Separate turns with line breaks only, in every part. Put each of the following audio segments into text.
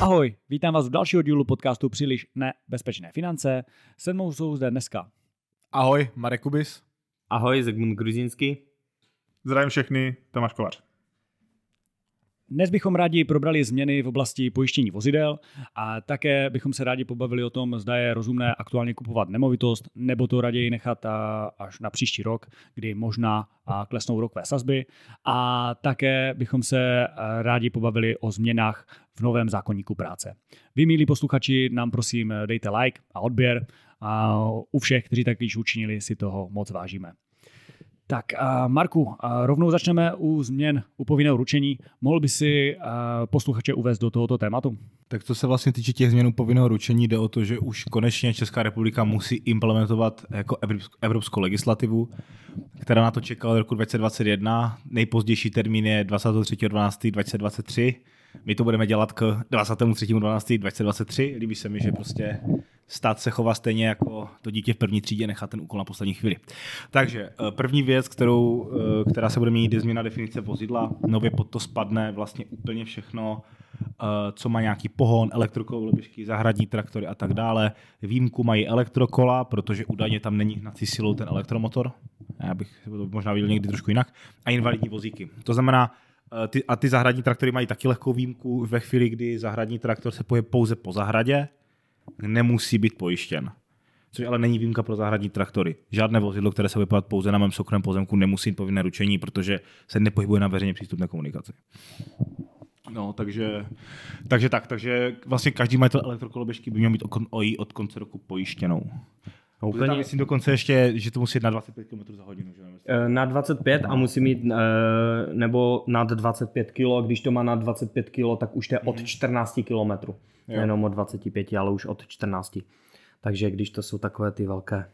Ahoj, vítám vás u dalšího dílu podcastu Příliš nebezpečné finance. Se mnou jsou zde dneska.
Ahoj, Marek Kubis.
Ahoj, Zygmunt Gruzínský.
Zdravím všechny, Tomáš Kovař.
Dnes bychom rádi probrali změny v oblasti pojištění vozidel a také bychom se rádi pobavili o tom, zda je rozumné aktuálně kupovat nemovitost, nebo to raději nechat až na příští rok, kdy možná klesnou rokové sazby. A také bychom se rádi pobavili o změnách v novém zákonníku práce. Vy, milí posluchači, nám prosím dejte like a odběr. A u všech, kteří tak již učinili, si toho moc vážíme. Tak Marku, rovnou začneme u změn u povinného ručení. Mohl by si posluchače uvést do tohoto tématu?
Tak co se vlastně týče těch změn u povinného ručení, jde o to, že už konečně Česká republika musí implementovat jako evropskou legislativu, která na to čekala roku 2021. Nejpozdější termín je 23.12.2023. My to budeme dělat k 23.12.2023. Líbí se mi, že prostě stát se chová stejně jako to dítě v první třídě, nechat ten úkol na poslední chvíli. Takže eh, první věc, kterou, eh, která se bude mít, je změna definice vozidla. Nově pod to spadne vlastně úplně všechno, eh, co má nějaký pohon, elektrokoloběžky, zahradní traktory a tak dále. Výjimku mají elektrokola, protože údajně tam není hnací silou ten elektromotor. Já bych to možná viděl někdy trošku jinak. A invalidní vozíky. To znamená, a ty zahradní traktory mají taky lehkou výjimku ve chvíli, kdy zahradní traktor se poje pouze po zahradě, nemusí být pojištěn. Což ale není výjimka pro zahradní traktory. Žádné vozidlo, které se vypadá pouze na mém soukromém pozemku, nemusí povinné ručení, protože se nepohybuje na veřejně přístupné komunikaci. No, takže, takže tak, takže vlastně každý majitel elektrokoloběžky by měl mít od konce roku pojištěnou. No, úplně... Tam myslím dokonce ještě, že to musí jít na 25 km za hodinu. Že?
Eh, na 25 a musí mít, eh, nebo nad 25 kg, když to má na 25 kg, tak už to je od 14 km. Jenom od 25, ale už od 14. Takže když to jsou takové ty velké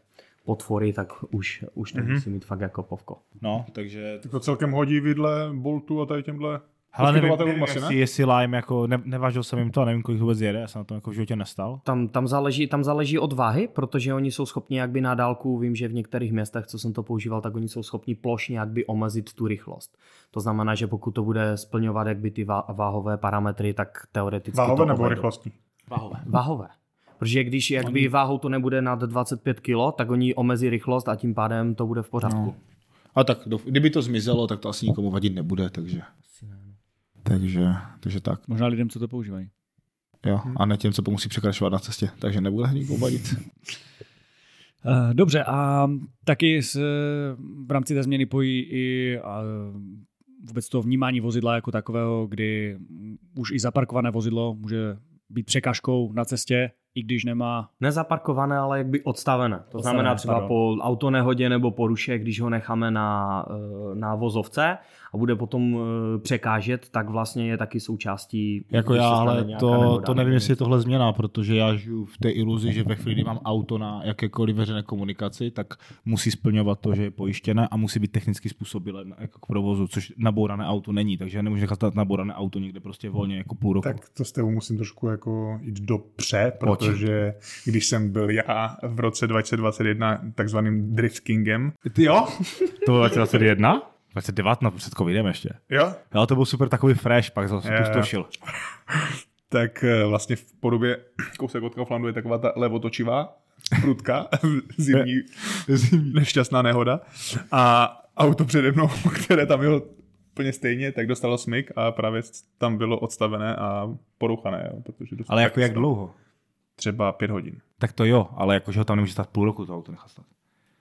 potvory, tak už, už to mm-hmm. musí mít fakt jako povko.
No, takže...
To celkem hodí vidle Boltu a tady těmhle
ale nevím, nevím asi, jestli, jestli Lime, jako ne, nevážil jsem jim to a nevím, kolik vůbec jede, já jsem na tom jako v životě nestal.
Tam, tam, záleží, tam záleží od váhy, protože oni jsou schopni jakby na dálku, vím, že v některých městech, co jsem to používal, tak oni jsou schopni plošně jakby omezit tu rychlost. To znamená, že pokud to bude splňovat jakby ty váhové parametry, tak teoreticky
Váhové
to
nebo rychlostní?
Váhové. Váhové. Protože když jakby oni... váhou to nebude nad 25 kg, tak oni omezí rychlost a tím pádem to bude v pořádku. No.
A tak, kdyby to zmizelo, tak to asi nikomu vadit nebude, takže... Takže, takže tak.
Možná lidem, co to používají.
Jo, a ne těm, co musí překračovat na cestě, takže nebude nikomu vadit.
Eh, dobře, a taky s, v rámci té změny pojí i a vůbec to vnímání vozidla jako takového, kdy už i zaparkované vozidlo může být překážkou na cestě i když nemá...
Nezaparkované, ale jak by odstavené. To odstavené, znamená třeba pardon. po autonehodě nebo poruše, když ho necháme na, eh, na vozovce a bude potom eh, překážet, tak vlastně je taky součástí...
Jako já, ale to, to nevím, jestli je tohle změna, protože já žiju v té iluzi, že ve chvíli, kdy mám auto na jakékoliv veřejné komunikaci, tak musí splňovat to, že je pojištěné a musí být technicky způsobilé jako k provozu, což nabourané auto není, takže já nemůžu nechat nabourané auto někde prostě volně jako půl roku.
Tak to s tebou musím trošku jako jít dopře, protože protože když jsem byl já v roce 2021 takzvaným Drift Kingem.
Ty jo? To bylo 2021? 2019 před covidem ještě.
Jo?
Jo, to byl super takový fresh, pak zase pustošil.
tak eh, vlastně v podobě kousek od Kauflandu je taková ta levotočivá prudka, zimní, zimní nešťastná nehoda. A auto přede mnou, které tam bylo úplně stejně, tak dostalo smyk a právě tam bylo odstavené a poruchané. Jo, protože
Ale jako jak dlouho?
třeba pět hodin.
Tak to jo, ale jakože ho tam nemůže stát půl roku, to auto nechat stát.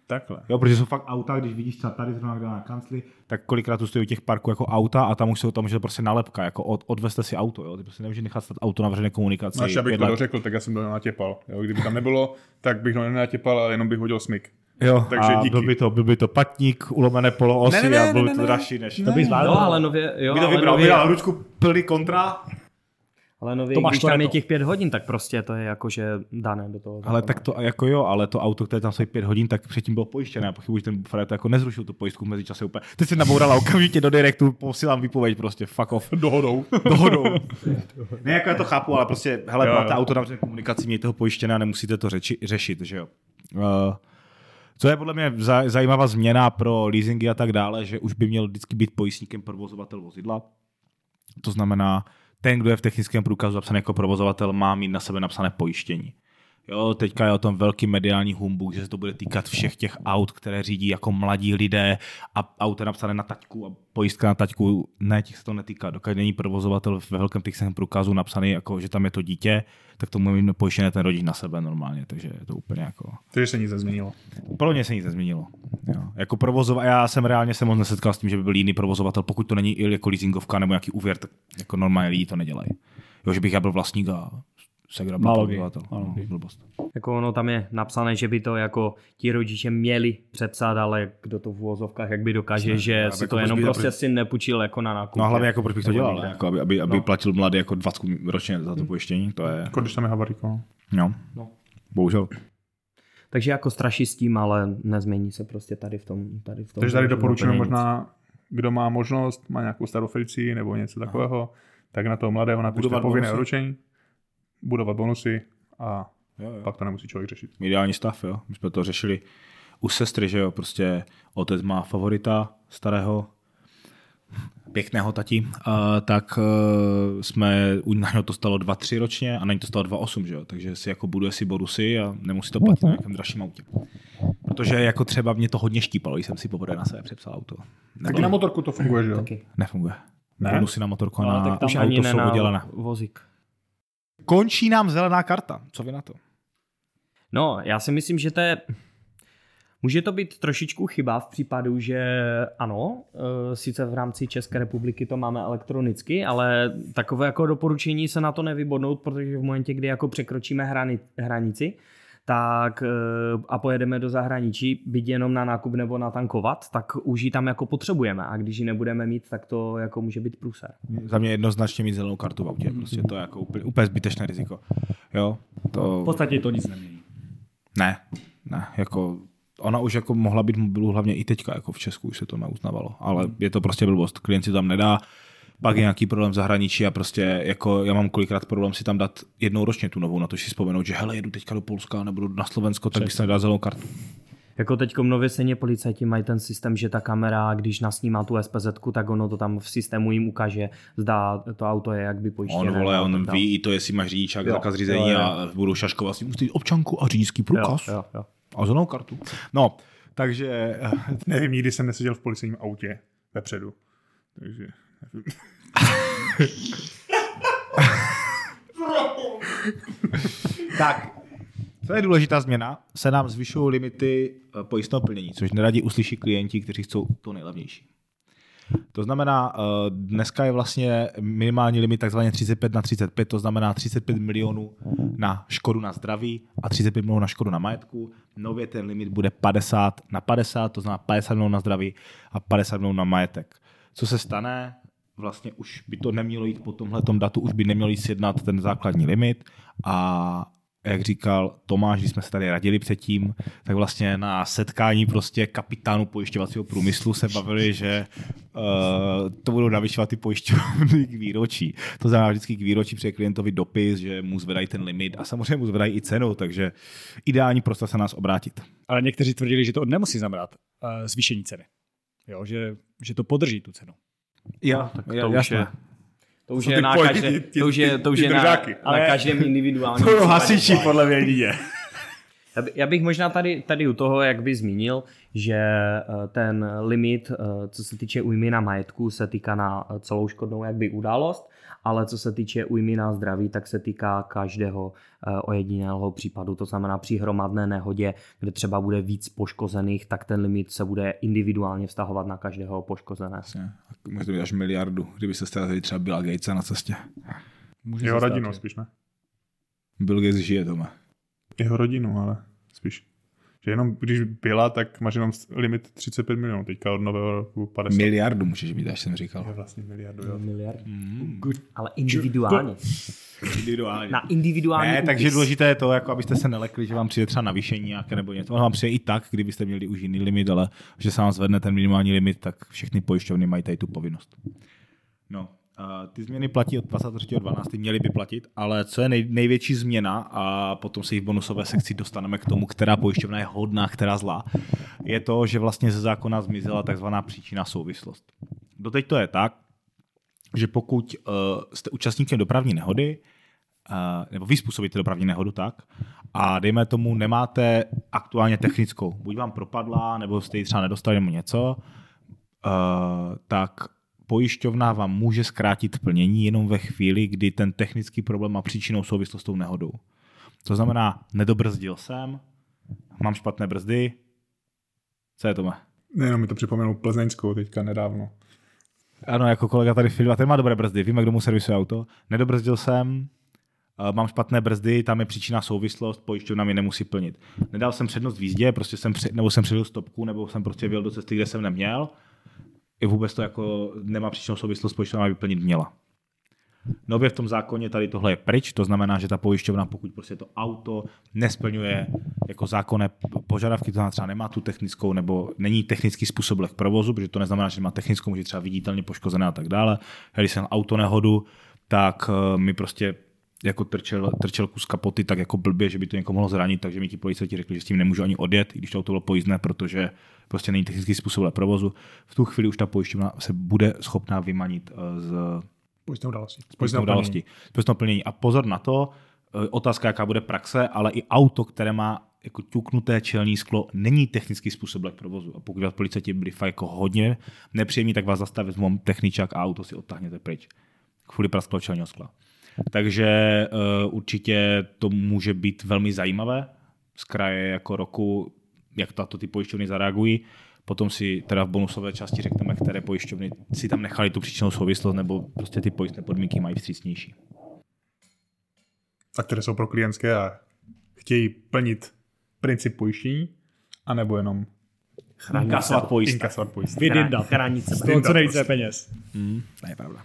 Takhle.
Jo, protože jsou fakt auta, když vidíš třeba tady zrovna na kancli, tak kolikrát tu stojí u těch parků jako auta a tam už jsou tam už je prostě nálepka, jako od, odvezte si auto, jo. Ty prostě nemůžeš nechat stát auto na veřejné komunikaci.
Máš, abych to řekl, tak já jsem to nenatěpal. Jo. Kdyby tam nebylo, tak bych to nenatěpal, ale jenom bych hodil smyk.
Jo, Takže a díky. byl by to, byl by to patník, ulomené poloosy ne, ne, a byl by to dražší než.
Ne, to by zvládl. No, ale nově, jo,
by to vybral, nově... vybral ručku plný kontra
ale nově, když tam je těch pět hodin, tak prostě to je jako, že dané do toho.
Ale tak to jako jo, ale to auto, které tam stojí pět hodin, tak předtím bylo pojištěné. Já pochybuji, že ten Fred jako nezrušil tu pojistku mezi časy úplně. Teď se nabourala okamžitě do direktu, posílám výpověď prostě, fuck off.
Dohodou.
Dohodou. ne, jako já to chápu, ale prostě, hele, jo, máte auto na komunikaci, mějte ho pojištěné a nemusíte to řeči, řešit, že jo. Uh, co je podle mě zajímavá změna pro leasingy a tak dále, že už by měl vždycky být pojistníkem provozovatel vozidla To znamená, ten, kdo je v technickém průkazu zapsaný jako provozovatel, má mít na sebe napsané pojištění. Jo, teďka je o tom velký mediální humbuk, že se to bude týkat všech těch aut, které řídí jako mladí lidé a auto napsané na taťku a pojistka na taťku. Ne, těch se to netýká. Dokud není provozovatel ve velkém technickém průkazu napsaný, jako, že tam je to dítě, tak to může mít pojištěné ten rodič na sebe normálně, takže je to úplně jako...
Takže se nic nezměnilo.
Pro mě se nic nezměnilo. Jo. Jako provozova, já jsem reálně se moc nesetkal s tím, že by byl jiný provozovatel, pokud to není jako leasingovka nebo nějaký úvěr, tak jako normálně lidi to nedělají. Jo, že bych já byl vlastník a Segra
Málo kdy.
provozovatel.
Málo
No,
kdy.
blbost.
Jako ono tam je napsané, že by to jako ti rodiče měli přepsat, ale kdo to v úvozovkách jak by dokáže,
Jasně,
že si
jako
to jenom prostě si nepůjčil jako na nákup.
No a hlavně jako proč bych to
Nebo
dělal,
někde.
jako aby, aby, aby
No.
platil mladý jako 20 ročně za to pojištění, to je,
Jako když tam je havariko. no.
no, bohužel.
Takže jako straší s tím, ale nezmění se prostě tady v tom. Tady v tom
Takže tady
nic.
možná, kdo má možnost, má nějakou starou Felici nebo něco takového, tak na toho mladého napište povinné ručení, budovat bonusy a
Jo, jo.
pak to nemusí člověk řešit.
Ideální stav, jo. My jsme to řešili u sestry, že jo, prostě otec má favorita starého pěkného tati, a tak uh, jsme, u něho to stalo 2-3 ročně a na ní to stalo 2-8, že jo, takže si jako buduje si bonusy a nemusí to platit na nějakém dražším autě. Protože jako třeba mě to hodně štípalo, když jsem si poprvé na sebe přepsal auto.
Taky na motorku to funguje, že jo?
Taky.
Nefunguje.
Ne?
Bonusy na motorku a
Ale
na
tak tam
Už
auto jsou
na
oddělené.
vozík.
Končí nám zelená karta. Co vy na to?
No, já si myslím, že to je... Může to být trošičku chyba v případu, že ano, e, sice v rámci České republiky to máme elektronicky, ale takové jako doporučení se na to nevybodnout, protože v momentě, kdy jako překročíme hrani, hranici, tak e, a pojedeme do zahraničí, byť jenom na nákup nebo na tankovat, tak už ji tam jako potřebujeme a když ji nebudeme mít, tak to jako může být průser.
Za mě jednoznačně mít zelenou kartu v autě. Prostě to je jako úplně, úplně zbytečné riziko. Jo, to...
V podstatě to nic nemění.
Ne, ne, jako ona už jako mohla být mobilu hlavně i teďka, jako v Česku už se to neuznávalo, ale je to prostě blbost, klient si tam nedá, pak je nějaký problém v zahraničí a prostě jako já mám kolikrát problém si tam dát jednou ročně tu novou na to si vzpomenout, že hele, jedu teďka do Polska nebo na Slovensko, tak bych si nedal zelenou kartu.
Jako teď nově stejně policajti mají ten systém, že ta kamera, když nasnímá tu SPZ, tak ono to tam v systému jim ukáže, zda to auto je jak by pojištěné.
On vole, on ví i to, jestli máš řidičák, zákaz řízení
jo, jo.
a budou šaškovat, si musí občanku a řidičský průkaz
Jo, jo, jo.
a zelenou kartu. No, takže eh,
Nevím, nikdy jsem neseděl v policejním autě vepředu. Takže.
Tak, co je důležitá změna, se nám zvyšují limity eh, pojistného plnění, což neradi uslyší klienti, kteří chcou to nejlevnější. To znamená, eh, dneska je vlastně minimální limit takzvaně 35 na 35, to znamená 35 milionů na škodu na zdraví a 35 milionů na škodu na majetku. Nově ten limit bude 50 na 50, to znamená 50 milionů na zdraví a 50 milionů na majetek. Co se stane? Vlastně už by to nemělo jít po tomhle datu, už by nemělo jít sjednat ten základní limit a jak říkal Tomáš, když jsme se tady radili předtím, tak vlastně na setkání prostě kapitánů pojišťovacího průmyslu se bavili, že uh, to budou navyšovat ty pojišťovny k výročí. To znamená vždycky k výročí přijde klientovi dopis, že mu zvedají ten limit a samozřejmě mu zvedají i cenu, takže ideální prostor se nás obrátit.
Ale někteří tvrdili, že to nemusí znamenat uh, zvýšení ceny. Jo, že, že to podrží tu cenu.
Jo,
tak to už je- To už je na,
pojdi,
každé,
ty- ty-
to už je, to už je na, na každém individuálním.
podle mě jedině.
Já by- Já bych možná tady, tady u toho, jak by zmínil, že eh, ten limit, eh, co se týče újmy na majetku, se týká na celou škodnou jakby událost, ale co se týče újmy na zdraví, tak se týká každého eh, ojedinělého případu. To znamená při hromadné nehodě, kde třeba bude víc poškozených, tak ten limit se bude individuálně vztahovat na každého poškozeného.
Může to být až miliardu, kdyby se ztratili třeba Billa Gatesa na cestě.
Může
Jeho rodinu spíš, ne?
Bill Gates žije, Tome.
Jeho rodinu, ale spíš. Že jenom když byla, tak máš jenom limit 35 milionů, teďka od nového roku 50.
Miliardu můžeš mít, až jsem říkal.
Je vlastně miliardu, jo.
Miliard.
Mm.
Ale individuálně.
Individuálně.
Na individuální
Ne, takže důležité je to, jako abyste se nelekli, že vám přijde třeba navýšení nějaké nebo něco. Ono vám přijde i tak, kdybyste měli už jiný limit, ale že se vám zvedne ten minimální limit, tak všechny pojišťovny mají tady tu povinnost. No, ty změny platí od 23.12. měly by platit, ale co je nej, největší změna, a potom se i v bonusové sekci dostaneme k tomu, která pojišťovna je hodná, která zlá, je to, že vlastně ze zákona zmizela takzvaná příčina souvislost. Doteď to je tak, že pokud uh, jste účastníkem dopravní nehody, uh, nebo vy způsobíte dopravní nehodu tak, a dejme tomu, nemáte aktuálně technickou, buď vám propadla, nebo jste ji třeba nedostali nebo něco, uh, tak pojišťovna vám může zkrátit plnění jenom ve chvíli, kdy ten technický problém má příčinou souvislost s tou nehodou. To znamená, nedobrzdil jsem, mám špatné brzdy, co je to?
Nejenom mi to připomenul Plzeňskou teďka nedávno.
Ano, jako kolega tady Filip, ten má dobré brzdy, víme, kdo mu servisuje auto. Nedobrzdil jsem, eh, mám špatné brzdy, tam je příčina souvislost, pojišťovna mi nemusí plnit. Nedal jsem přednost v jízdě, prostě jsem při, nebo jsem přijel stopku, nebo jsem prostě vyjel do cesty, kde jsem neměl. I vůbec to jako nemá příčinou souvislost, pojišťovna by plnit měla. Nově v tom zákoně tady tohle je pryč, to znamená, že ta pojišťovna, pokud prostě to auto nesplňuje jako zákonné požadavky, to znamená třeba nemá tu technickou nebo není technický způsob k provozu, protože to neznamená, že má technickou, může třeba viditelně poškozené a tak dále. Když jsem auto nehodu, tak eh, mi prostě jako trčel, trčel kus kapoty tak jako blbě, že by to někomu mohlo zranit, takže mi ti policajti řekli, že s tím nemůžu ani odjet, když to auto bylo pojízdné, protože prostě není technický způsob provozu. V tu chvíli už ta pojišťovna se bude schopná vymanit eh, z
Pojistné události.
Pojistné události. Pojistné plnění. A pozor na to, e, otázka, jaká bude praxe, ale i auto, které má jako ťuknuté čelní sklo, není technický způsob k provozu. A pokud vás policajti byli fakt jako hodně nepříjemní, tak vás zastaví vezmou techničák a auto si odtáhněte pryč. Kvůli prasklo čelního skla. Takže uh, určitě to může být velmi zajímavé z kraje jako roku, jak tato ty pojišťovny zareagují. Potom si teda v bonusové části řekneme, které pojišťovny si tam nechali tu příčinou souvislost, nebo prostě ty pojistné podmínky mají vstřícnější.
A které jsou pro klientské a chtějí plnit princip pojištění, anebo jenom
inkasovat pojistné.
Inkasovat pojistné.
Vydindat. Chránit se. To, co nejvíce peněz.
Hmm, to je pravda.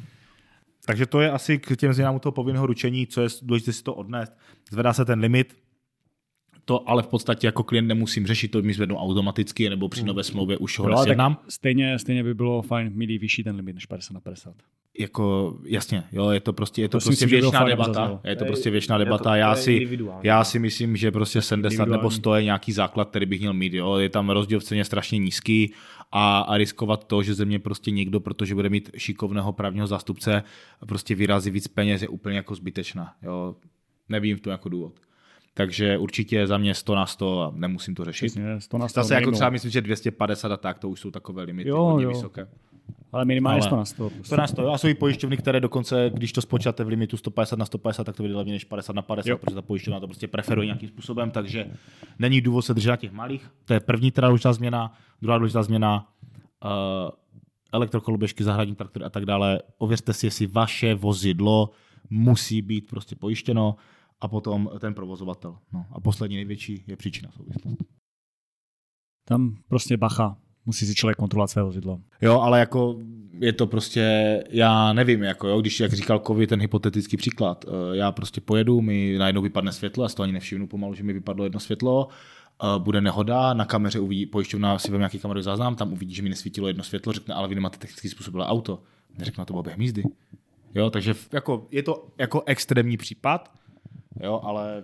Takže to je asi k těm změnám toho povinného ručení, co je důležité si to odnést. Zvedá se ten limit, to ale v podstatě jako klient nemusím řešit, to mi zvednu automaticky, nebo při nové smlouvě už ho no,
Stejně, stejně by bylo fajn mít vyšší ten limit než 50 na 50.
Jako, jasně, jo, je to prostě, je to, to prostě myslím, věčná debata. Je to prostě věčná debata. Já si, já si myslím, že prostě 70 nebo 100 je nějaký základ, který bych měl mít. Jo. Je tam rozdíl v ceně strašně nízký a, a riskovat to, že ze mě prostě někdo, protože bude mít šikovného právního zástupce, prostě vyrazí víc peněz, je úplně jako zbytečná. Jo. Nevím v tom jako důvod. Takže určitě za mě 100 na 100 a nemusím to řešit. Přesně, 100 na 100 Zase jako třeba myslím, že 250 a tak, to už jsou takové limity jo, hodně jo. vysoké.
Ale minimálně Ale 100 na 100. Prostě.
100 na 100, jo. A jsou i pojišťovny, které dokonce, když to spočítáte v limitu 150 na 150, tak to vyjde levně než 50 na 50, jo. protože ta pojišťovna to prostě preferuje nějakým způsobem, takže není důvod se držet na těch malých. To je první teda důležitá změna. Druhá důležitá změna, uh, elektrokoloběžky, zahradní traktory a tak dále. Ověřte si, jestli vaše vozidlo musí být prostě pojištěno a potom ten provozovatel. No. A poslední největší je příčina souvislost.
Tam prostě bacha, musí si člověk kontrolovat své vozidlo.
Jo, ale jako je to prostě, já nevím, jako jo, když, jak říkal Kovi, ten hypotetický příklad, eh, já prostě pojedu, mi najednou vypadne světlo, já si to ani nevšimnu pomalu, že mi vypadlo jedno světlo, eh, bude nehoda, na kameře uvidí, pojišťovna si vem nějaký kameru záznam, tam uvidí, že mi nesvítilo jedno světlo, řekne, ale vy nemáte technický způsobilé auto. Neřekne, to bylo během jízdy. Jo, takže jako, je to jako extrémní případ, jo, ale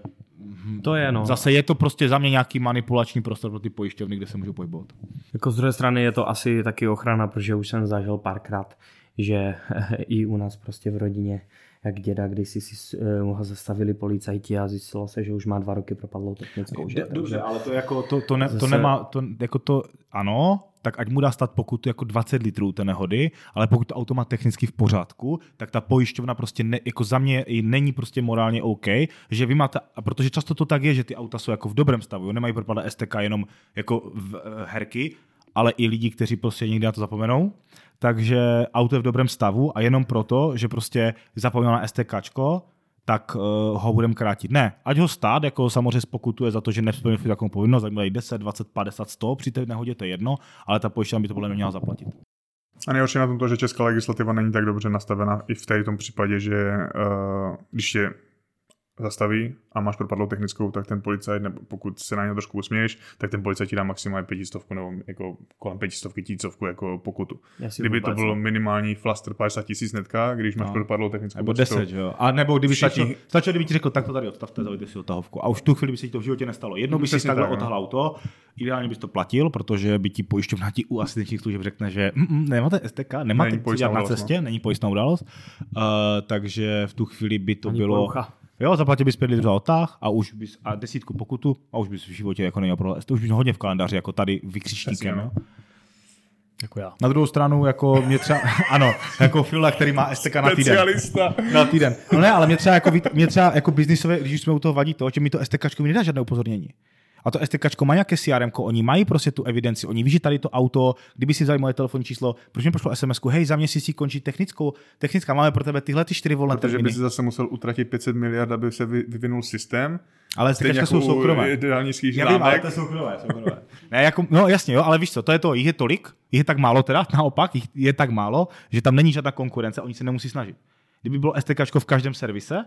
to je, no.
Zase je to prostě za mě nějaký manipulační prostor pro ty pojišťovny, kde se můžu pohybovat.
Jako z druhé strany je to asi taky ochrana, protože už jsem zažil párkrát, že i u nás prostě v rodině jak děda, když si uh, ho zastavili policajti a zjistilo se, že už má dva roky propadlou technickou. Že?
Dobře, ale to jako to, to, ne, zase... to nemá, to, jako to, ano, tak ať mu dá stát pokutu jako 20 litrů té nehody, ale pokud to auto má technicky v pořádku, tak ta pojišťovna prostě ne, jako za mě není prostě morálně OK, že vy máte, a protože často to tak je, že ty auta jsou jako v dobrém stavu, nemají propadat STK jenom jako v, uh, herky, ale i lidi, kteří prostě někdy na to zapomenou. Takže auto je v dobrém stavu a jenom proto, že prostě zapomněl na STKčko, tak uh, ho budeme krátit. Ne, ať ho stát jako samozřejmě spokutuje za to, že nesplnil takovou povinnost, ať 10, 20, 50, 100, při té nehodě to je jedno, ale ta pojišťovna by to podle mě měla zaplatit.
A nejhorší na tom to, že česká legislativa není tak dobře nastavena i v tom případě, že uh, když je zastaví a máš propadlou technickou, tak ten policajt, nebo pokud se na něj trošku usměješ, tak ten policajt ti dá maximálně pětistovku nebo jako kolem pětistovky tisícovku jako pokutu. Kdyby to bylo minimální flaster 50 tisíc netka, když máš no. propadlou technickou.
Nebo 10, jo. A nebo kdyby všichni... stačilo, stačilo, kdyby ti řekl, tak to tady odstavte, zavejte si otahovku. A už tu chvíli by se ti to v životě nestalo. Jednou by si takhle tak, no. odtahl auto, ideálně bys to platil, protože by ti pojišťovna ti u asistenčních služeb řekne, že mm, mm, nemáte STK, nemáte není co dělat na cestě, no. není pojistná událost. Uh, takže v tu chvíli by to Ani bylo... Porucha. Jo, zaplatil bys 5 litrů za otah a už bys, a desítku pokutu a už bys v životě jako neměl problém. To už bys hodně v kalendáři, jako tady vykřičníkem. No.
Jako já.
Na druhou stranu, jako mě třeba, ano, jako Fila, který má STK na týden. Na týden. No ne, ale mě třeba jako, mě třeba jako biznisové, když jsme u toho vadí to, že mi to STK mi nedá žádné upozornění. A to STK má nějaké CRM, oni mají prostě tu evidenci, oni ví, že tady to auto, kdyby si vzali moje telefonní číslo, proč mi pošlo SMS, hej, za měsíc si končí technickou, technická, máme pro tebe tyhle ty čtyři volné
Protože by si zase musel utratit 500 miliard, aby se vyvinul systém.
Ale STK jsou soukromé.
Já vím, ale
to jsou soukromé, soukromé. ne, jako, no jasně, jo, ale víš co, to je to, jich je tolik, jich je tak málo teda, naopak, jich je tak málo, že tam není žádná konkurence, oni se nemusí snažit. Kdyby bylo STK v každém servise,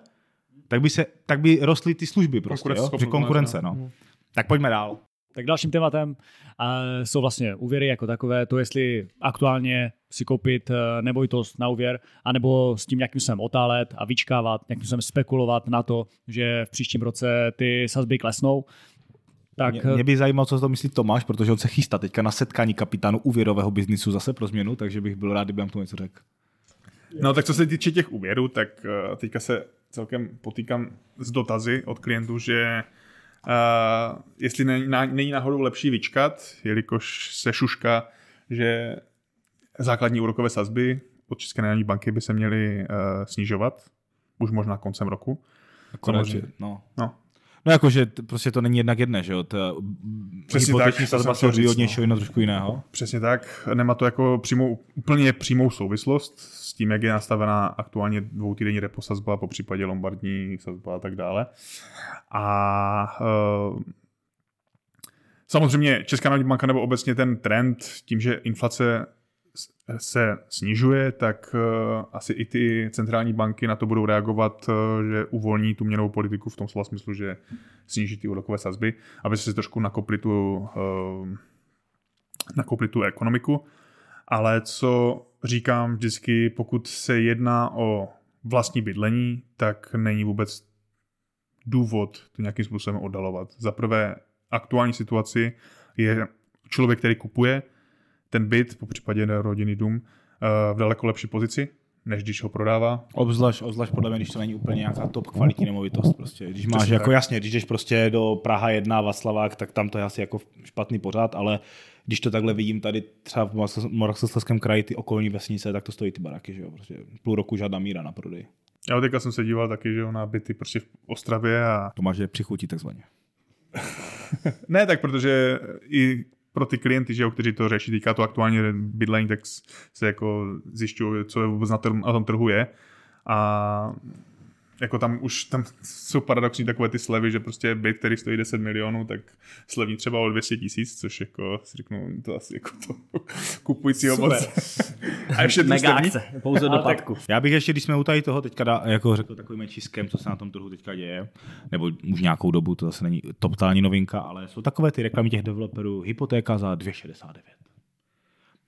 tak by, se, tak by rostly ty služby prostě, jo? Že konkurence, no. Tak pojďme dál.
Tak dalším tématem uh, jsou vlastně úvěry jako takové, to jestli aktuálně si koupit uh, nebojitost na úvěr, anebo s tím nějakým způsobem otálet a vyčkávat, nějakým způsobem spekulovat na to, že v příštím roce ty sazby klesnou.
Tak... Mě, mě by zajímalo, co to myslí Tomáš, protože on se chystá teďka na setkání kapitánu úvěrového biznisu zase pro změnu, takže bych byl rád, kdyby nám to něco řekl.
No tak co se týče těch úvěrů, tak uh, teďka se celkem potýkám s dotazy od klientů, že Uh, jestli není, není náhodou lepší vyčkat, jelikož se šuška, že základní úrokové sazby od České národní banky by se měly uh, snižovat, už možná koncem roku.
Konec, no. no. No jakože prostě to není jednak jedné, že jo? To, Přesně tak. sazba se řídí od něčeho trošku jiného.
Přesně tak. Nemá to jako přímou, úplně přímou souvislost tím, jak je nastavená aktuálně dvoutýdenní repo sazba, po případě lombardní sazba a tak dále. A uh, samozřejmě Česká národní banka nebo obecně ten trend tím, že inflace se snižuje, tak uh, asi i ty centrální banky na to budou reagovat, uh, že uvolní tu měnovou politiku v tom slova smyslu, že sníží ty úrokové sazby, aby se trošku nakopli tu, nakopli tu ekonomiku. Ale co říkám vždycky, pokud se jedná o vlastní bydlení, tak není vůbec důvod to nějakým způsobem oddalovat. Za prvé, aktuální situaci je člověk, který kupuje, ten byt, po případě rodinný dům, eh, v daleko lepší pozici, než když ho prodává.
Obzvlášť, obzvlášť podle mě, když to není úplně nějaká top kvalitní nemovitost. Prostě. Když máš, Přesně jako tak. jasně, když jdeš prostě do Praha 1, Vaslavák, tak tam to je asi jako špatný pořád, ale když to takhle vidím tady třeba v Moravskoslezském kraji, ty okolní vesnice, tak to stojí ty baraky, že jo, prostě půl roku žádná míra na prodej.
Já teďka jsem se díval taky, že jo, na byty prostě v Ostravě a...
To máš, že přichutí takzvaně.
ne, tak protože i pro ty klienty, že jo, kteří to řeší, týká to aktuálně bydlení, tak se jako zjišťují, co vůbec na, na tom trhu je. A jako tam už tam jsou paradoxní takové ty slevy, že prostě byt, který stojí 10 milionů, tak slevní třeba o 200 tisíc, což jako si řeknu, to asi jako to kupujícího moc.
A ještě Mega akce, pouze do padku.
Já bych ještě, když jsme u tady toho teďka dá, jako řekl takovým čiskem, co se na tom trhu teďka děje, nebo už nějakou dobu, to zase není totální novinka, ale jsou takové ty reklamy těch developerů, hypotéka za 2,69.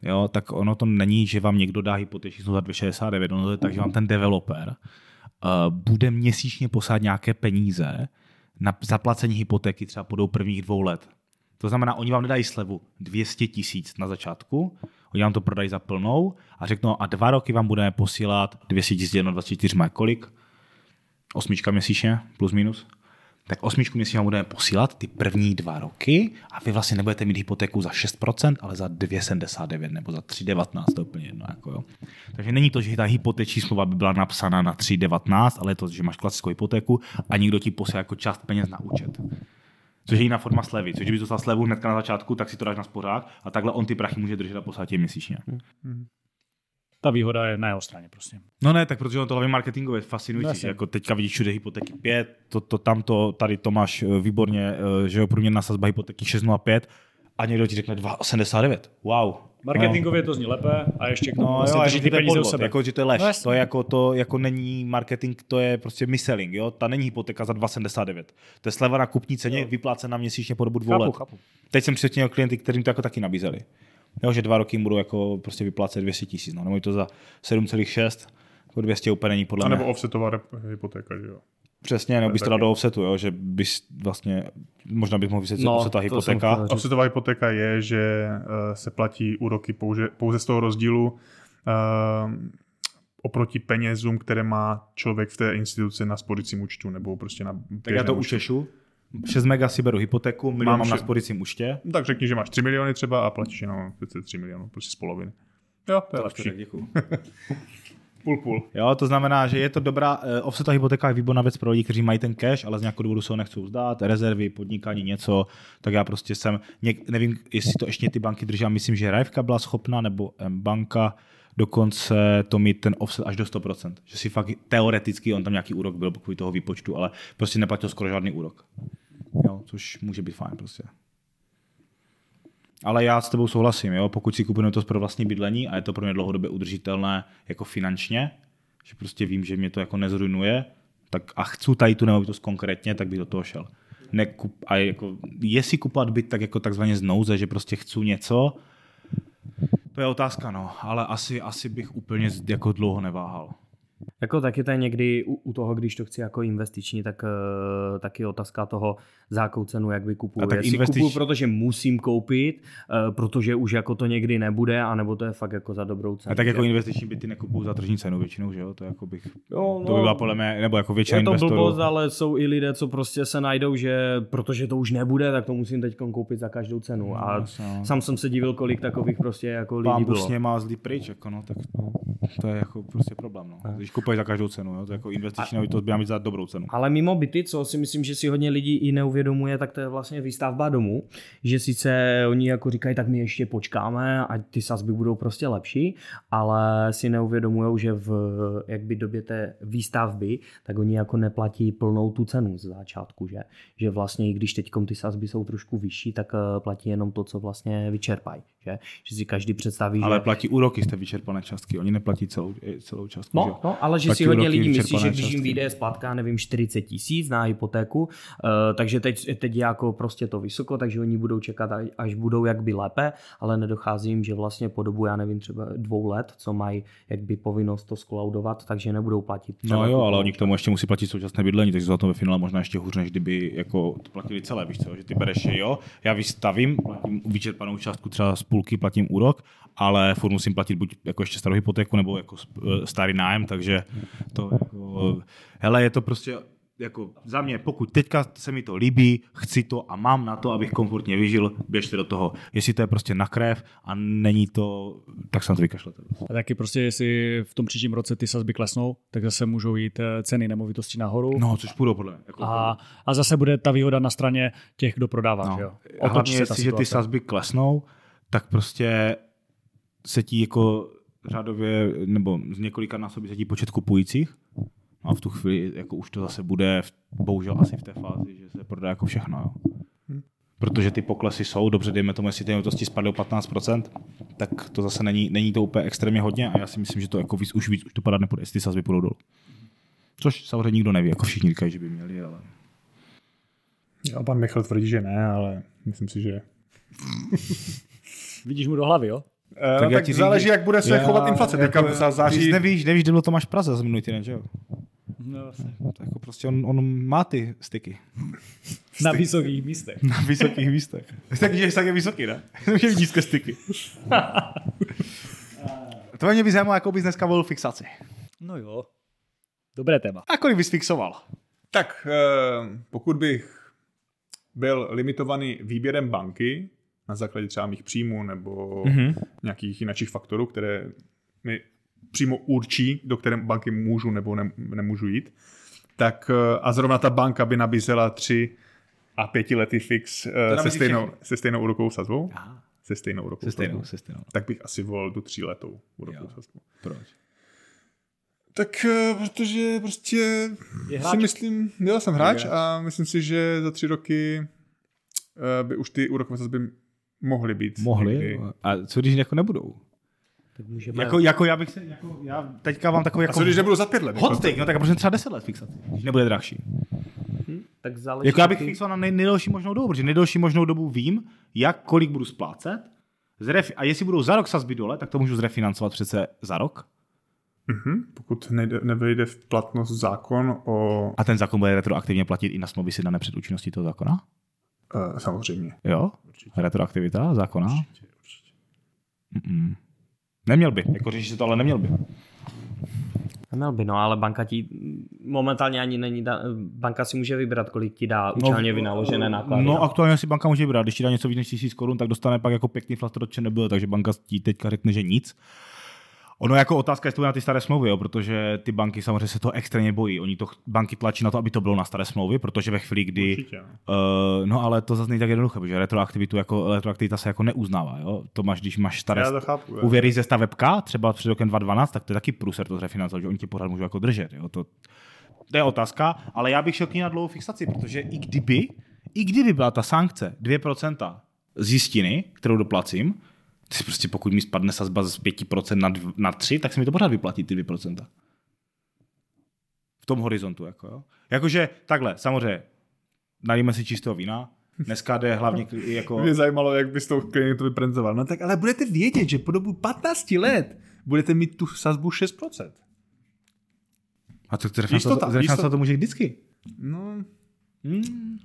Jo, tak ono to není, že vám někdo dá hypotéku za 2,69, ono to je tak, že vám ten developer bude měsíčně posát nějaké peníze na zaplacení hypotéky třeba po prvních dvou let. To znamená, oni vám nedají slevu 200 tisíc na začátku, oni vám to prodají za plnou a řeknou, a dva roky vám budeme posílat 200 tisíc 24 kolik? Osmička měsíčně, plus minus tak osmičku měsíčně vám budeme posílat ty první dva roky a vy vlastně nebudete mít hypotéku za 6%, ale za 2,79 nebo za 3,19, to je úplně jedno. Jako jo. Takže není to, že ta hypoteční smlouva by byla napsána na 3,19, ale je to, že máš klasickou hypotéku a někdo ti posílá jako část peněz na účet. Což je jiná forma slevy. Což kdyby dostal slevu hnedka na začátku, tak si to dáš na spořák a takhle on ty prachy může držet a poslat měsíčně. Mm-hmm
ta výhoda je na jeho straně prostě.
No ne, tak protože on to hlavně marketingově je fascinující. No, jako teďka vidíš všude hypotéky 5, to, to, tamto, tady to máš eh, výborně, eh, že jo, průměrná sazba hypotéky 6,05 a někdo ti řekne 2,89. Wow,
Marketingově to zní lépe a ještě k tomu
No
vlastně
jo, a
drží
že
ty
to je
peníze u
podvod,
sebe.
jako, že to je lež.
No
to, je jako, to jako není marketing, to je prostě mis-selling, jo? Ta není hypotéka za 2,79. To je sleva na kupní ceně, vyplácená měsíčně po dobu dvou
Chápu,
let.
chápu.
Teď jsem přesně měl klienty, kterým to jako taky nabízeli. Jo, že dva roky jim budou jako prostě vyplácet 200 tisíc, no, nebo je to za 7,6, jako 200 úplně není podle
A
mě.
nebo offsetová hypotéka, že jo.
Přesně, nebo bys to dal do offsetu, jo, že bys vlastně, možná bych mohl vysvětlit,
No, jsem
hypotéka.
Offsetová hypotéka je, že eh, se platí úroky pouze, pouze z toho rozdílu uh, oproti penězům, které má člověk v té instituci na spořícím účtu nebo prostě na
Tak já to
účtu.
učešu. 6 mega si beru hypotéku, milion
Mám
mám na sporicím účtě.
Tak řekni, že máš 3 miliony třeba a platíš jenom 3 milionů, prostě z poloviny. Jo, to je lepší. Půl půl.
Jo, to znamená, že je to dobrá, uh, offsetová hypotéka je výborná věc pro lidi, kteří mají ten cash, ale z nějakého důvodu se ho nechcou vzdát, rezervy, podnikání, něco, tak já prostě jsem, něk, nevím, jestli to ještě ty banky drží, ale myslím, že Rajvka byla schopná, nebo M banka, dokonce to mít ten offset až do 100%. Že si fakt teoreticky, on tam nějaký úrok byl kvůli toho výpočtu, ale prostě neplatil skoro žádný úrok. Jo, což může být fajn prostě. Ale já s tebou souhlasím, jo? pokud si kupuju to pro vlastní bydlení a je to pro mě dlouhodobě udržitelné jako finančně, že prostě vím, že mě to jako nezrujnuje, tak a chci tady tu nemovitost konkrétně, tak bych do toho šel. Nekup, a jako, jestli kupovat byt tak jako takzvaně z nouze, že prostě chci něco, to je otázka, no, ale asi, asi bych úplně jako dlouho neváhal.
Jako taky to je někdy u, u toho, když to chci jako investiční, tak uh, taky otázka toho, za jakou cenu jak vykupuju.
A tak
Jestli
investič-
kupuju, protože musím koupit, uh, protože už jako to někdy nebude, anebo to je fakt jako za dobrou cenu.
A tak jako
že?
investiční byty nekupuju za tržní cenu většinou, že jo, to jako bych,
jo,
to by byla podle mě, nebo jako většina
je to
investorů.
blbost, ale jsou i lidé, co prostě se najdou, že protože to už nebude, tak to musím teď koupit za každou cenu. A
jasně, no.
sám jsem se divil, kolik takových prostě jako lidí
Pán
bylo.
s něma zlý pryč, jako no, tak to je jako prostě problém, no. Když kupuješ za každou cenu, jo, to jako investiční nemovitost by mít za dobrou cenu.
Ale mimo byty, co si myslím, že si hodně lidí i neuvědomuje, tak to je vlastně výstavba domu. Že sice oni jako říkají, tak my ještě počkáme a ty sazby budou prostě lepší, ale si neuvědomují, že v jakby době té výstavby, tak oni jako neplatí plnou tu cenu z začátku, že? Že vlastně i když teď ty sazby jsou trošku vyšší, tak eh, platí jenom to, co vlastně vyčerpají, že? Že si každý představí,
Ale
že...
platí úroky z té vyčerpané částky, oni neplatí celou, celou částku. že?
No, no, ale že si hodně lidí myslí, že když jim vyjde splatka, nevím, 40 tisíc na hypotéku, uh, takže teď, teď je jako prostě to vysoko, takže oni budou čekat, až- budou jakby lépe, ale nedochází jim, že vlastně po dobu, já nevím, třeba dvou let, co mají jakby povinnost to skolaudovat, takže nebudou platit.
No jo, ale oni k tomu ještě musí platit současné bydlení, takže na tom ve finále možná ještě hůř, než kdyby jako to platili celé, víš co, že ty bereš, jo, já vystavím, platím vyčerpanou částku třeba z půlky, platím úrok, ale furt musím platit buď jako ještě starou hypotéku, nebo jako sp- starý nájem, takže to jako, hele, je to prostě jako za mě, pokud teďka se mi to líbí, chci to a mám na to, abych komfortně vyžil, běžte do toho. Jestli to je prostě na krev a není to, tak se na to vykašlete.
A taky prostě, jestli v tom příštím roce ty sazby klesnou, tak zase můžou jít eh, ceny nemovitostí nahoru.
No, což půjdou podle mě. Jako
A, a zase bude ta výhoda na straně těch, kdo prodává. Že jo? Otočí
hlavně,
se ta
jestliže ty sazby klesnou, tak prostě se ti jako řádově, nebo z několika násobí počet kupujících. No a v tu chvíli jako už to zase bude, v, bohužel asi v té fázi, že se prodá jako všechno. Jo. Protože ty poklesy jsou, dobře, dejme tomu, jestli ty nemovitosti spadly o 15%, tak to zase není, není to úplně extrémně hodně a já si myslím, že to jako víc, už víc už to padat nepůjde, jestli ty sazby půjdou dolů. Což samozřejmě nikdo neví, jako všichni říkají, že by měli, ale...
Jo, pan Michal tvrdí, že ne, ale myslím si, že...
Vidíš mu do hlavy, jo?
Eh, tak, no, tak
ti
záleží, jak bude se
Já-
chovat inflace. Teďka
jako-
za
Ty
září...
nevíš, nevíš, kde bylo Tomáš Praze za minulý týden, že jo?
No,
To jako prostě on, on má ty styky.
na vysokých místech.
Na vysokých místech. Takže tak je vysoký, ne? Že vidí nízké styky. to mě by zajímalo, jakou bys dneska volil fixaci.
No jo. Dobré téma.
A kolik bys fixoval?
Tak eh, pokud bych byl limitovaný výběrem banky na základě třeba mých příjmů nebo mm-hmm. nějakých jiných faktorů, které mi přímo určí, do které banky můžu nebo ne, nemůžu jít, tak eh, a zrovna ta banka by nabízela tři a pětiletý fix eh, se, stejnou,
všechny.
se stejnou úrokovou sazbou.
Aha.
Se stejnou úrokovou
Se stejnou,
sazbou.
se stejnou.
Tak bych asi volil tu tříletou úrokovou
Jo.
sazbu.
Proč?
Tak eh, protože prostě
Je
si myslím, já jsem hráč a myslím si, že za tři roky by už ty úrokové sazby Mohli být.
Mohli.
někdy.
A co když jako nebudou?
Tak můžeme...
Jako, jako já bych se, jako, já teďka vám takový
A
jako
co když nebudou za pět let? Jako-
hot take, no tak a prostě třeba 10 let fixace, když nebude drahší.
tak záleží
Jako já bych
taky-
fixoval na nej, nejdelší možnou dobu, protože nejdelší možnou dobu vím, jak, kolik budu splácet, zref, a jestli budou za rok sazby dole, tak to můžu zrefinancovat přece za rok.
Mhm, pokud nejde, nevejde v platnost zákon o...
A ten zákon bude retroaktivně platit i na smlouvy si dané před účinností toho zákona?
Uh, samozřejmě.
Jo? Retroaktivita zákona? Mm-mm. Neměl by, jako řešit to, ale neměl by.
Neměl by, no, ale banka ti momentálně ani není, da, banka si může vybrat, kolik ti dá účelně vynaložené náklady.
No aktuálně si banka může vybrat, když ti dá něco víc než 1000 korun, tak dostane pak jako pěkný flaster od nebyl, takže banka ti teďka řekne, že nic. Ono jako otázka je, jestli to na ty staré smlouvy, jo, protože ty banky samozřejmě se to extrémně bojí. Oni to banky tlačí na to, aby to bylo na staré smlouvy, protože ve chvíli, kdy
Určitě.
Uh, no ale to zase není tak jednoduché, protože retroaktivitu jako, retroaktivita se jako neuznává. Jo? To máš, když máš staré
Já to chápu,
úvěry ze stavebka, třeba před rokem 2012, tak to je taky průser to zrefinancovat, že oni ti pořád můžou jako držet. Jo? To, to je otázka, ale já bych šel k ní na dlouhou fixaci, protože i kdyby, i kdyby byla ta sankce 2% z jistiny, kterou doplacím, ty prostě pokud mi spadne sazba z 5% na, dv- na 3, tak se mi to pořád vyplatí ty 2%. V tom horizontu. Jako, jo. Jakože takhle, samozřejmě, najíme si čistého vína, dneska jde hlavně jako...
Mě zajímalo, jak bys to klientovi prezentoval. No tak ale budete vědět, že po dobu 15 let budete mít tu sazbu 6%.
A to
Jistota,
zrefinancovat
jistota.
to může vždycky.
No,
Hmm.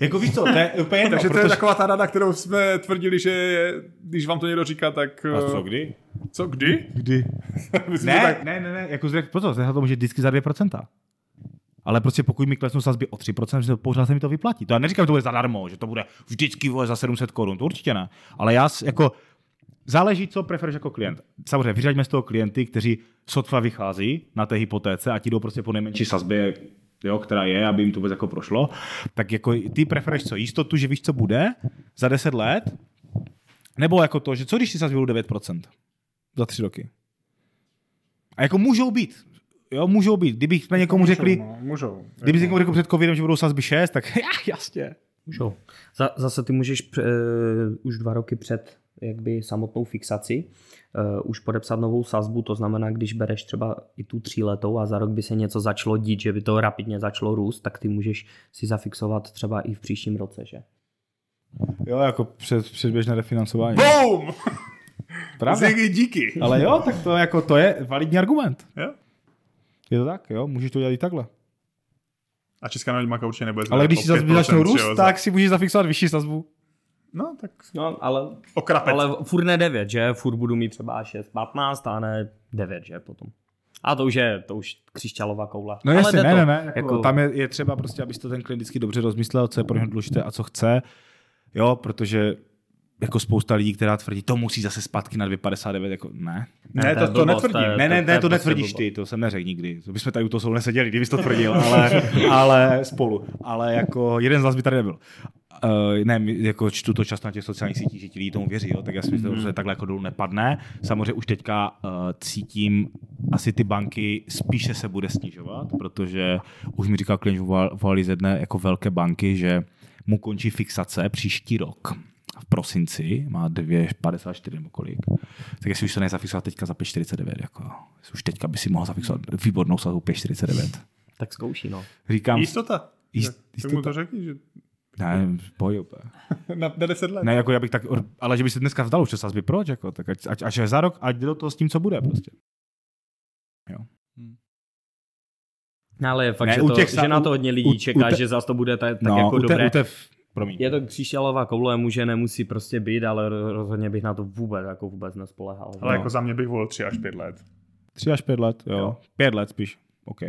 Jako víš co, to je úplně jedno,
takže to je
protože...
taková ta rada, kterou jsme tvrdili, že je, když vám to někdo říká, tak...
A
eh,
co, kdy?
Co, kdy?
Kdy?
Myslím,
Ne,
tak,
ne, ne, ne, jako zref, proto, to může vždycky za 2%. Ale prostě pokud mi klesnou sazby o 3%, že to pořád se mi to vyplatí. To já neříkám, že to bude zadarmo, že to bude vždycky vole, za 700 korun, to určitě ne. Ale já jako záleží, co preferuješ jako klient. Samozřejmě vyřaďme z toho klienty, kteří sotva vychází na té hypotéce a ti jdou prostě po nejmenší sazbě, jo, která je, aby jim to vůbec jako prošlo. Tak jako ty preferuješ co? Jistotu, že víš, co bude za 10 let? Nebo jako to, že co když ty sazby budou 9% za 3 roky? A jako můžou být. Jo, můžou být. Kdybych jsme někomu řekli,
No, můžou.
kdyby někomu řekl před covidem, že budou sazby 6, tak jasně.
Můžou. Za, zase ty můžeš uh, už dva roky před jakby samotnou fixaci uh, už podepsat novou sazbu, to znamená, když bereš třeba i tu tříletou a za rok by se něco začalo dít, že by to rapidně začalo růst, tak ty můžeš si zafixovat třeba i v příštím roce, že?
Jo, jako před, předběžné refinancování.
Boom!
Pravda.
Ziggy, díky.
Ale jo, tak to, jako, to je validní argument.
Jo?
Je to tak, jo, můžeš to dělat i takhle.
A Česká národní banka určitě nebude
Ale když si
5%
začnou růst, tak si můžeš zafixovat vyšší sazbu.
No, tak
No, ale,
okrapec.
ale furt ne 9, že? Furt budu mít třeba 6, 15 a ne 9, že potom. A to už je, to už křišťálová koule.
No
Ale
jasně, ne,
to.
ne, ne. Jako,
Jako-
Tam je, je, třeba prostě, abys to ten klient vždycky dobře rozmyslel, co je pro něj důležité a co chce. Jo, protože jako spousta lidí, která tvrdí, to musí zase zpátky na 2,59, jako ne.
Ne,
to
to, to
blbost,
netvrdím.
je-
Ne, ne,
to
ne, to
prostě
netvrdíš
blbost.
ty, to jsem neřekl nikdy. To bychom tady u toho soudu neseděli, kdybys to tvrdil, ale, ale spolu. Ale jako jeden z nás by tady nebyl. Uh, ne, jako čtu to často na těch sociálních sítích, že ti lidi tomu věří, jo? tak já si myslím, že to takhle jako dolů nepadne. Samozřejmě už teďka uh, cítím, asi ty banky spíše se bude snižovat, protože už mi říkal klient, že volal- volali z jedné jako velké banky, že mu končí fixace příští rok v prosinci, má 2,54 nebo kolik. Tak jestli už se nezafixovat teďka za 5,49, jako, jestli už teďka by si mohl zafixovat výbornou sazbu 5,49.
Tak zkouší, no.
Říkám,
Jistota.
Jist-
Tak
jistota.
mu to řekni, že
ne, boj úplně.
na, na 10 let.
Ne, jako já bych tak, ale že by se dneska vzdal už sazby, proč? Jako, tak ať, ať, až je za rok, ať jde do toho s tím, co bude prostě.
No, ale je fakt,
Ne,
že,
u
to,
těch
že na
u-
to hodně lidí
u- u
čeká,
te-
že zase to bude tak, tak
no,
jako
u té,
dobré.
u v- promiň.
Je to křišťálová koule, může, nemusí prostě být, ale ro- rozhodně bych na to vůbec, jako vůbec nespolehal.
Ale
No.
jako za mě bych volil 3 až 5 let.
Tři až pět let, jo.
Jo.
Pět let spíš, OK.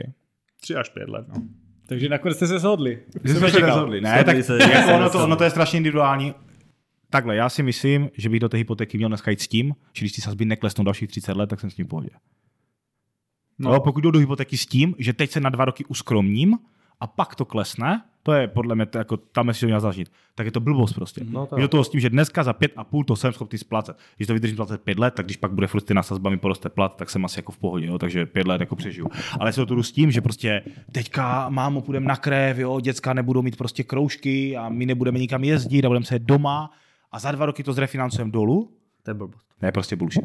3 až 5 let, no.
Takže nakonec jste se shodli.
Že jsme se nezhodli. Ne,
Shodli
tak
se,
jako ono, to, ono to je strašně individuální. Takhle, já si myslím, že bych do té hypotéky měl dneska jít s tím, že když ty sazby neklesnou dalších 30 let, tak jsem s tím v pohodě. No. Jo, pokud jdu do hypotéky s tím, že teď se na dva roky uskromním a pak to klesne, to je podle mě, to jako, tam si to měl zažít, tak je to blbost prostě.
No jo.
do toho s tím, že dneska za pět a půl to jsem schopný splácet. Když to vydržím 25 let, tak když pak bude furt na sazba mi poroste plat, tak jsem asi jako v pohodě, jo? takže pět let jako přežiju. Ale se to s tím, že prostě teďka mámo půjdeme na krev, jo, děcka nebudou mít prostě kroužky a my nebudeme nikam jezdit a budeme se doma a za dva roky to zrefinancujeme dolů,
To je blbost.
to je prostě bullshit.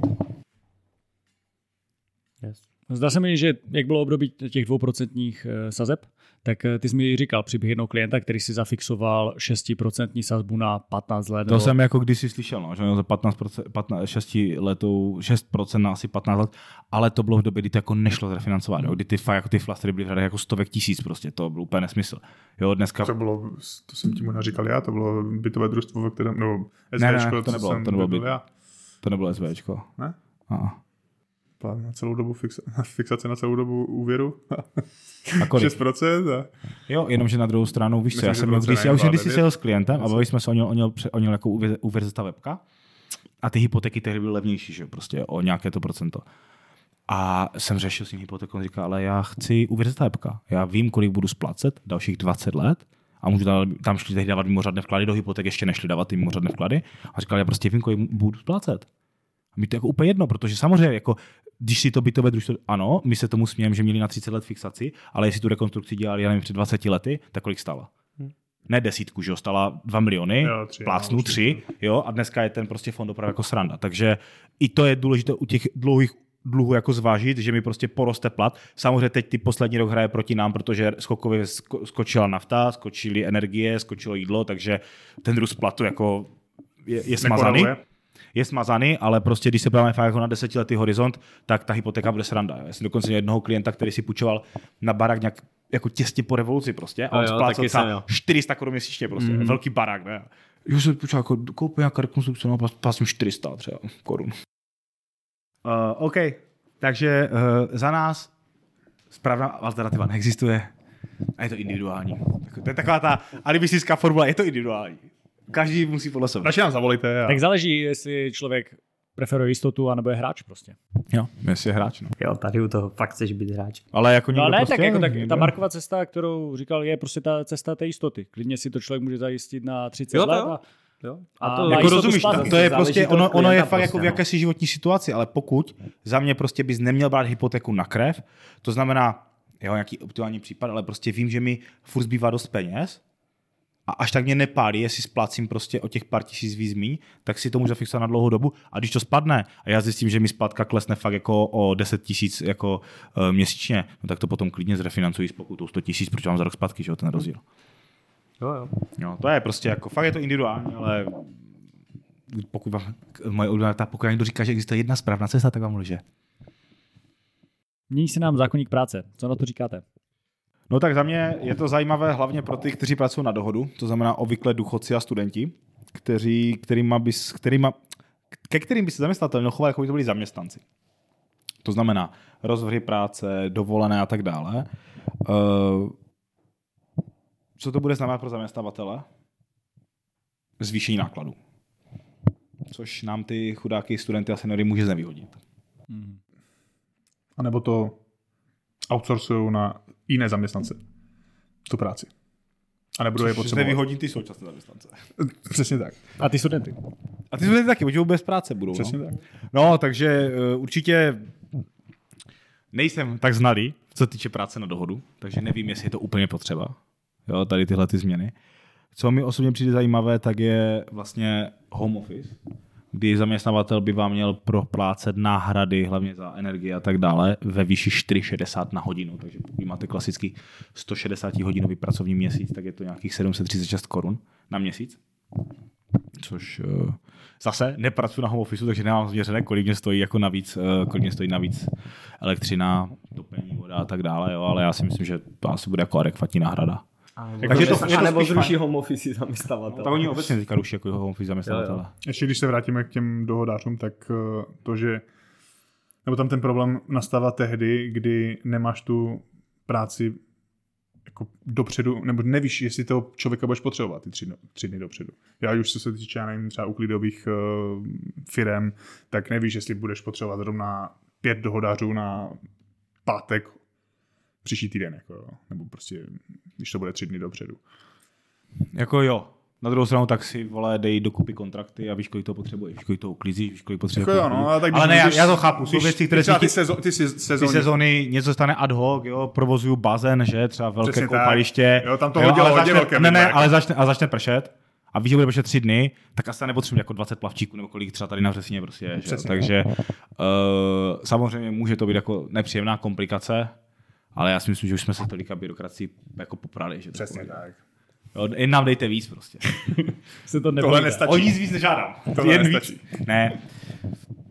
Yes.
Zdá se mi, že jak bylo období těch dvouprocentních eh, sazeb, tak eh, ty jsi mi říkal příběh jednoho klienta, který si zafixoval 6% sazbu na 15 let.
To jsem jako kdysi slyšel, no, že měl za 15%, 15, 6 letou, 6% na asi 15 let, ale to bylo v době, kdy to jako nešlo zrefinancovat, jo, kdy ty, fakt, jako ty flastery byly v jako stovek tisíc prostě, to byl úplně nesmysl. Jo, dneska...
To bylo, to jsem ti možná říkal já, to bylo bytové družstvo, ve kterém, no,
Ne, ne,
SVčko,
to nebylo, to nebylo
byl
byt.
já.
To nebylo SVčko.
Ne?
A,
Plán na celou dobu fixa, fixace na celou dobu úvěru.
a kolik?
6% a
Jo, jenomže na druhou stranu, víš co, já jsem měl, když, já už když
2,9.
s klientem a bavili jsme se o něm, o něm, o něm jako uvěr- univerzita webka a ty hypotéky tehdy byly levnější, že prostě o nějaké to procento. A jsem řešil s ním hypotéku, on říká, ale já chci univerzita webka. Já vím, kolik budu splácet dalších 20 let a můžu dát, tam šli tehdy dávat mimořádné vklady do hypoték, ještě nešli dávat ty mimořádné vklady. A říkal, já prostě vím, kolik budu splácet. A mi to jako úplně jedno, protože samozřejmě jako když si to bytové družstvo, ano, my se tomu smějeme, že měli na 30 let fixaci, ale jestli tu rekonstrukci dělali, já nevím, před 20 lety, tak kolik stála? Ne desítku, že jo, stála 2 miliony,
Jo, tři,
plácnu
no,
tři, jo, a dneska je ten prostě fond opravdu jako sranda. Takže i to je důležité u těch dlouhých dluhů jako zvážit, že mi prostě poroste plat. Samozřejmě teď ty poslední rok hraje proti nám, protože skokově sko- skočila nafta, skočily energie, skočilo jídlo, takže ten růst platu jako je, je smazaný
nekoreluje.
Je smazaný, ale prostě když se podíváme fakt jako na desetiletý horizont, tak ta hypotéka bude sranda. Já jsem dokonce měl jednoho klienta, který si půjčoval na barák nějak jako těsně po revoluci prostě a on splácel
taky jsem
třeba
měl.
400 korun měsíčně prostě, mm. velký barák, ne? Jo, jsem půjčoval jako koupil nějaká rekonstrukce, no, plásím 400 třeba korun. Uh, OK, takže uh, za nás správná alternativa neexistuje a je to individuální. To je taková ta alibistická formula, je to individuální. Každý musí podle sebe.
radši nám zavolejte. A...
Tak záleží, jestli člověk preferuje jistotu, anebo je hráč prostě.
Jo, jestli je hráč, no.
Jo, tady u toho fakt chceš být hráč.
Ale jako
No ne,
prostě,
tak, jako, tak
někdo-
ta Markova cesta, kterou říkal, je prostě ta cesta té jistoty. Klidně si to člověk může zajistit na 30
Jo,
let.
jo.
A,
Jo.
A
A to
má
Jako rozumíš,
splácet.
to, je prostě, ono, ono je fakt jako
prostě,
v
no.
jakési životní situaci, ale pokud za mě prostě bys neměl brát hypotéku na krev, to znamená, jo, nějaký optimální případ, ale prostě vím, že mi furt zbývá dost peněz a až tak mě nepálí, jestli splácím prostě o těch pár tisíc víc míň, tak si to můžu zafixovat na dlouhou dobu a když to spadne a já zjistím, že mi splatka klesne fakt jako o 10 tisíc jako uh, měsíčně, no tak to potom klidně zrefinancuji s pokutou 100 tisíc, protože mám za rok zpátky, že jo, ten rozdíl.
Jo, jo.
Jo, to je prostě jako, fakt je to individuální, ale pokud vám, moje oblíbená pokud někdo říká, že existuje jedna správná cesta, tak vám lže.
Mění se nám zákonník práce. Co na to říkáte?
No tak za mě je to zajímavé hlavně pro ty, kteří pracují na dohodu, to znamená obvykle důchodci a studenti, kteří, kterýma bys, kterýma, ke kterým by se zaměstnatel měl chovat, jako by to byli zaměstnanci. To znamená rozvrhy práce, dovolené a tak dále. Uh, co to bude znamenat pro zaměstnavatele? Zvýšení nákladů. Což nám ty chudáky studenty a seniory může znevýhodnit.
A nebo to outsourcují na jiné zaměstnance. Tu práci. A nebudou je potřebovat.
znevýhodní ty současné zaměstnance.
Přesně tak.
A ty studenty.
A ty studenty taky, protože bez práce budou.
Přesně
no.
tak.
No, takže uh, určitě nejsem tak znalý, co týče práce na dohodu, takže nevím, jestli je to úplně potřeba. Jo, tady tyhle ty změny. Co mi osobně přijde zajímavé, tak je vlastně home office, kdy zaměstnavatel by vám měl proplácet náhrady, hlavně za energie a tak dále, ve výši 4,60 na hodinu. Takže pokud máte klasický 160 hodinový pracovní měsíc, tak je to nějakých 736 korun na měsíc. Což uh, zase nepracuji na home office, takže nemám změřené, kolik mě stojí jako navíc, uh, kolik mě stojí navíc elektřina, topení, voda a tak dále, jo, ale já si myslím, že to asi bude jako adekvatní náhrada.
Takže
to-
to,
je to
a nebo
spíš
zruší home office zaměstnavatel.
Tak oni obecně teďka ruší jako home office zaměstnavatele.
Ještě když se vrátíme k těm dohodářům, tak eh, to, že nebo tam ten problém nastává tehdy, kdy nemáš tu práci jako dopředu, nebo nevíš, jestli toho člověka budeš potřebovat ty tři, no- tři dny dopředu. Já už se týče, já nevím, třeba uklidových uh, firem, tak nevíš, jestli budeš potřebovat zrovna pět dohodářů na pátek příští týden, jako, jo. nebo prostě, když to bude tři dny dopředu.
Jako jo. Na druhou stranu tak si vole, dej dokupy kontrakty a víš, kolik to potřebuješ, víš, kolik to uklízíš, víš, kolik potřebuješ.
Jako jo, no, ale, tak
ale ne, já, já to chápu, jsou věci, které
ty, sezo, ty, si,
ty
sezóny,
něco stane ad hoc, jo, provozuju bazén, že, třeba velké
Přesně tak.
koupaliště.
Jo, tam to hodilo
ale začne,
velké
ne, ne, ale začne, a začne pršet a víš, že bude počít tři dny, tak asi nepotřebuje jako 20 plavčíků nebo kolik třeba tady na Řesině prostě je. Že? Takže uh, samozřejmě může to být jako nepříjemná komplikace, ale já si myslím, že už jsme se tolika byrokracií jako poprali. Že
Přesně tak.
Jo, jen nám dejte víc prostě.
Se to
Tohle
nestačí.
nestačí.
O nic víc nežádám.
Tohle
Jen
nestačí.
víc. Ne.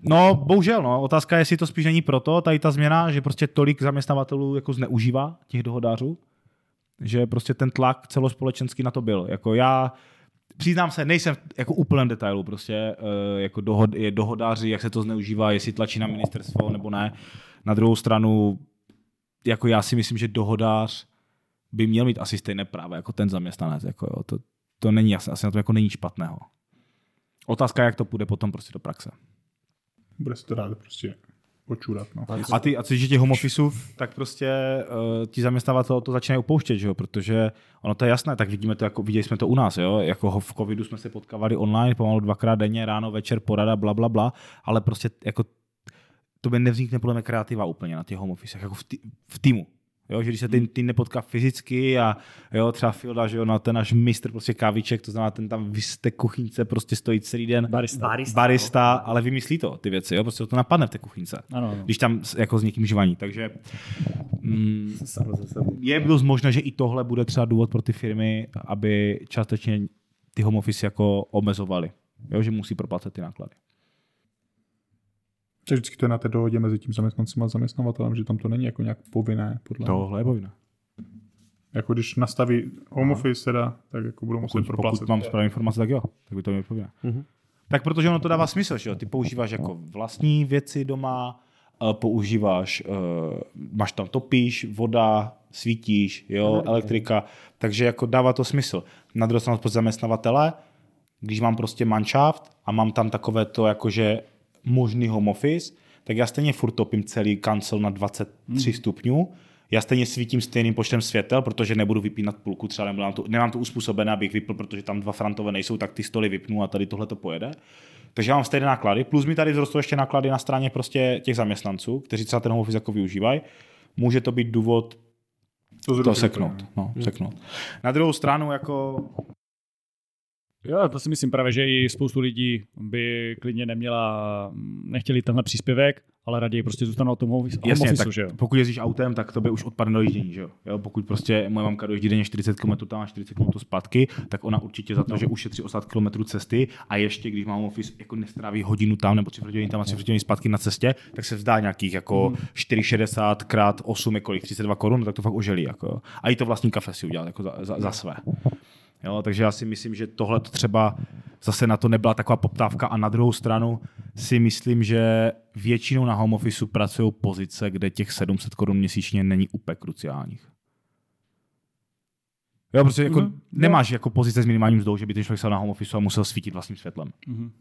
No, bohužel, no. Otázka je, jestli to spíš není proto, tady ta změna, že prostě tolik zaměstnavatelů jako zneužívá těch dohodářů, že prostě ten tlak celospolečenský na to byl. Jako já přiznám se, nejsem jako úplném detailu, prostě eh, jako dohod, je dohodáři, jak se to zneužívá, jestli tlačí na ministerstvo nebo ne. Na druhou stranu, jako já si myslím, že dohodář by měl mít asi stejné práva jako ten zaměstnanec. Jako jo. To, to není asi, asi na to jako není špatného. Otázka je, jak to půjde potom prostě do praxe.
Bude se to dát prostě počurat. No.
A ty, a co je těch home officeů, tak prostě uh, ti zaměstnavatelé to začínají upouštět, že jo? protože ono to je jasné, tak vidíme to, jako, viděli jsme to u nás, jo? jako v covidu jsme se potkávali online, pomalu dvakrát denně, ráno, večer, porada, bla, bla, bla, ale prostě jako to by nevznikne podle mě kreativa úplně na těch home officech, jako v, tý, v týmu. Jo, že když se ten tým nepotká fyzicky a jo, třeba Filda, že jo, na ten náš mistr prostě káviček, to znamená ten tam vy jste kuchyňce, prostě stojí celý den,
Barista.
Barista.
barista, ale vymyslí to, ty věci, jo, prostě to napadne v té kuchyňce.
Ano, ano.
Když tam s- jako s někým živaní. Takže mm, je dost možné, že i tohle bude třeba důvod pro ty firmy, aby částečně ty home office jako omezovali. Jo, že musí proplácet ty náklady.
Takže vždycky to je na té dohodě mezi tím zaměstnancem a zaměstnavatelem, že tam to není jako nějak povinné, podle mě.
Tohle je povinné.
Jako když nastaví home office teda, tak jako budou muset
Pokud,
proplácet.
pokud mám správné informace, tak jo. Tak by to mělo povinné.
Mhm.
Tak protože ono to dává smysl, že jo? Ty používáš jako vlastní věci doma, eh, používáš, eh, máš tam topíš, voda, svítíš, jo, elektrika, takže jako dává to smysl. Na druhou stranu pro zaměstnavatele, když mám prostě manšaft a mám tam takové to jakože možný home office, tak já stejně furt topím celý kancel na 23 stupňů, já stejně svítím stejným počtem světel, protože nebudu vypínat půlku, třeba nemám to, nemám to uspůsobené, abych vypl, protože tam dva frantové nejsou, tak ty stoly vypnu a tady tohle to pojede. Takže já mám stejné náklady, plus mi tady vzrostou ještě náklady na straně prostě těch zaměstnanců, kteří třeba ten home office jako využívají. Může to být důvod
to,
to seknout. No, seknout. Na druhou stranu jako
Jo, to si myslím právě, že i spoustu lidí by klidně neměla, nechtěli tenhle příspěvek, ale raději prostě zůstanou na tom home office,
Jasně,
officeu,
tak
že jo.
pokud jezdíš autem, tak to by už odpadne dojíždění, že jo? jo? Pokud prostě moje mamka dojíždí denně 40 km tam a 40 km zpátky, tak ona určitě za to, no. že ušetří 80 km cesty a ještě když má home office jako nestráví hodinu tam nebo 3 hodiny tam a 3 hodiny zpátky na cestě, tak se vzdá nějakých jako mm. 4,60 krát 8 je kolik, 32 korun, tak to fakt oželí. Jako, a i to vlastní kafe si udělat jako za, za, za své. Jo, takže já si myslím, že tohle to třeba zase na to nebyla taková poptávka a na druhou stranu si myslím, že většinou na home office pracují pozice, kde těch 700 korun měsíčně není úplně kruciálních. Jo, protože jako
Mhm.
nemáš jako pozice s minimálním mzdou, že by ten člověk stal na home office a musel svítit vlastním světlem.
Mhm.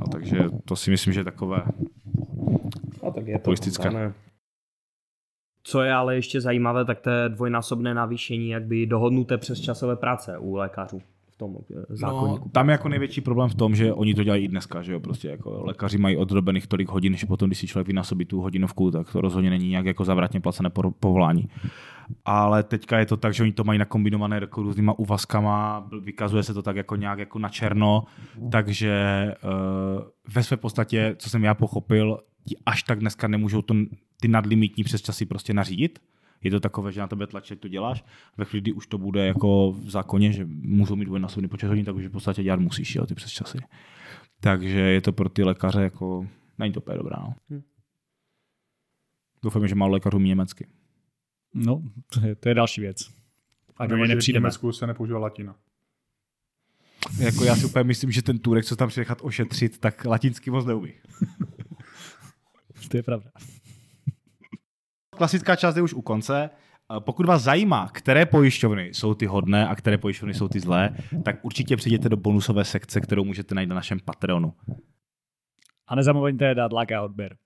No, takže to si myslím, že je takové
No, tak je to
Populistické.
dané. Co je ale ještě zajímavé, tak to je dvojnásobné navýšení jakby dohodnuté přes časové práce u lékařů v tom eh, zákonníku.
No, tam je jako největší problém v tom, že oni to dělají i dneska, že jo, prostě jako lékaři mají odrobených tolik hodin, že potom, když si člověk vynásobí tu hodinovku, tak to rozhodně není nějak jako zavratně placené povolání. Ale teďka je to tak, že oni to mají nakombinované jako různýma úvazkama, vykazuje se to tak jako nějak jako na černo, takže uh, ve své podstatě, co jsem já pochopil, ti až tak dneska nemůžou to, ty nadlimitní přesčasy prostě nařídit, je to takové, že na tebe tlačí, to děláš. Ve chvíli, kdy už to bude jako v zákoně, že můžou mít dvojnásobný počet hodin, tak už v podstatě dělat musíš, jo, ty přes časy. Takže je to pro ty lékaře jako, není to úplně dobrá. No.
Hm.
Doufám, že málo lékařů umí německy.
No, to je, to je další věc. A do
že v. Německu se nepoužívá latina.
Jako já si úplně myslím, že ten Turek, co tam chce nechat ošetřit, tak latinsky moc neumí.
To je pravda.
Klasická část je už u konce. Eh, Pokud vás zajímá, které pojišťovny jsou ty hodné a které pojišťovny jsou ty zlé, tak určitě přijděte do bonusové sekce, kterou můžete najít na našem Patreonu.
A nezapomeňte dát like a odběr.